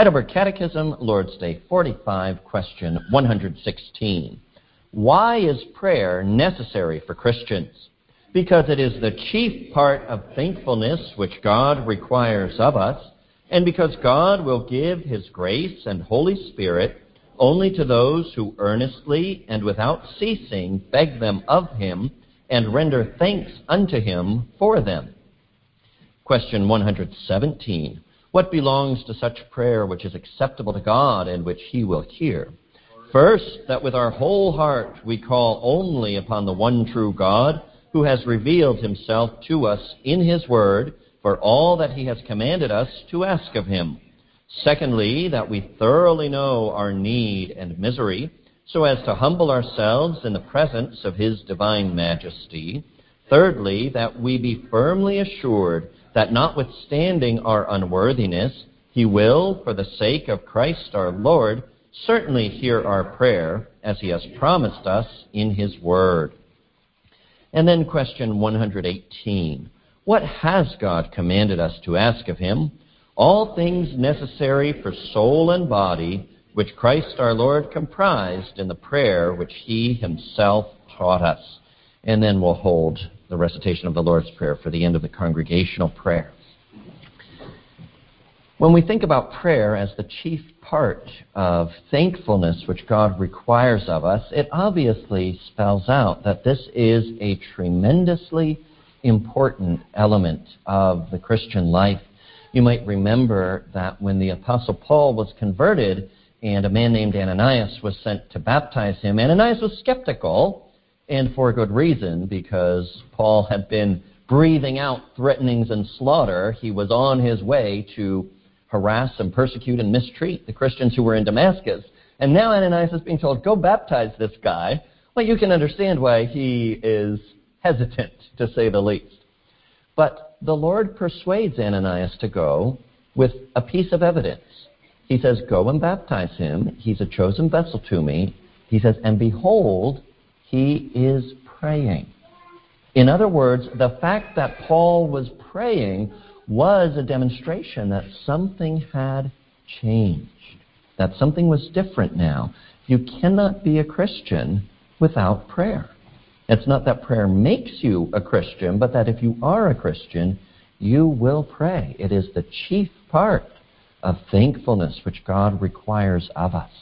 Heidelberg Catechism, Lord's Day 45, question 116. Why is prayer necessary for Christians? Because it is the chief part of thankfulness which God requires of us, and because God will give His grace and Holy Spirit only to those who earnestly and without ceasing beg them of Him and render thanks unto Him for them. Question 117. What belongs to such prayer which is acceptable to God and which He will hear? First, that with our whole heart we call only upon the one true God, who has revealed Himself to us in His Word for all that He has commanded us to ask of Him. Secondly, that we thoroughly know our need and misery, so as to humble ourselves in the presence of His divine majesty. Thirdly, that we be firmly assured that notwithstanding our unworthiness, He will, for the sake of Christ our Lord, certainly hear our prayer, as He has promised us in His Word. And then question 118. What has God commanded us to ask of Him? All things necessary for soul and body, which Christ our Lord comprised in the prayer which He Himself taught us. And then we'll hold the recitation of the Lord's Prayer for the end of the congregational prayer. When we think about prayer as the chief part of thankfulness which God requires of us, it obviously spells out that this is a tremendously important element of the Christian life. You might remember that when the Apostle Paul was converted and a man named Ananias was sent to baptize him, Ananias was skeptical and for good reason, because Paul had been breathing out threatenings and slaughter. He was on his way to harass and persecute and mistreat the Christians who were in Damascus. And now Ananias is being told, go baptize this guy. Well, you can understand why he is hesitant, to say the least. But the Lord persuades Ananias to go with a piece of evidence. He says, Go and baptize him. He's a chosen vessel to me. He says, And behold, he is praying. In other words, the fact that Paul was praying was a demonstration that something had changed, that something was different now. You cannot be a Christian without prayer. It's not that prayer makes you a Christian, but that if you are a Christian, you will pray. It is the chief part of thankfulness which God requires of us.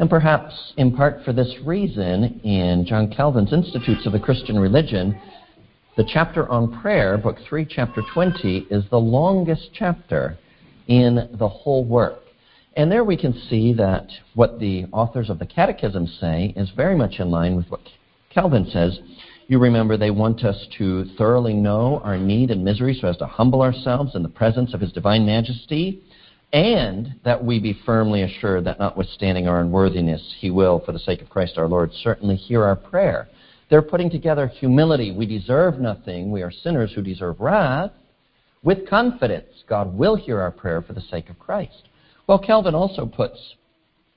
And perhaps in part for this reason, in John Calvin's Institutes of the Christian Religion, the chapter on prayer, Book 3, Chapter 20, is the longest chapter in the whole work. And there we can see that what the authors of the Catechism say is very much in line with what Calvin says. You remember they want us to thoroughly know our need and misery so as to humble ourselves in the presence of His divine majesty and that we be firmly assured that notwithstanding our unworthiness, He will, for the sake of Christ our Lord, certainly hear our prayer. They're putting together humility. We deserve nothing. We are sinners who deserve wrath. With confidence, God will hear our prayer for the sake of Christ. Well, Calvin also puts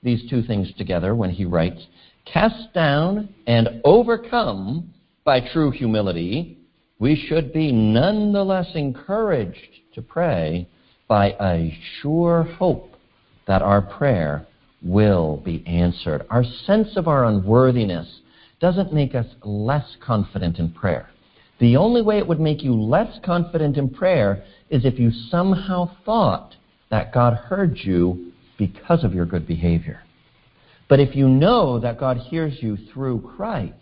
these two things together when he writes, Cast down and overcome by true humility, we should be none the less encouraged to pray by a sure hope that our prayer will be answered. Our sense of our unworthiness doesn't make us less confident in prayer. The only way it would make you less confident in prayer is if you somehow thought that God heard you because of your good behavior. But if you know that God hears you through Christ,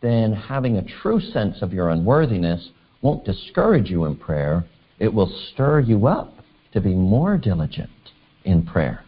then having a true sense of your unworthiness won't discourage you in prayer, it will stir you up to be more diligent in prayer.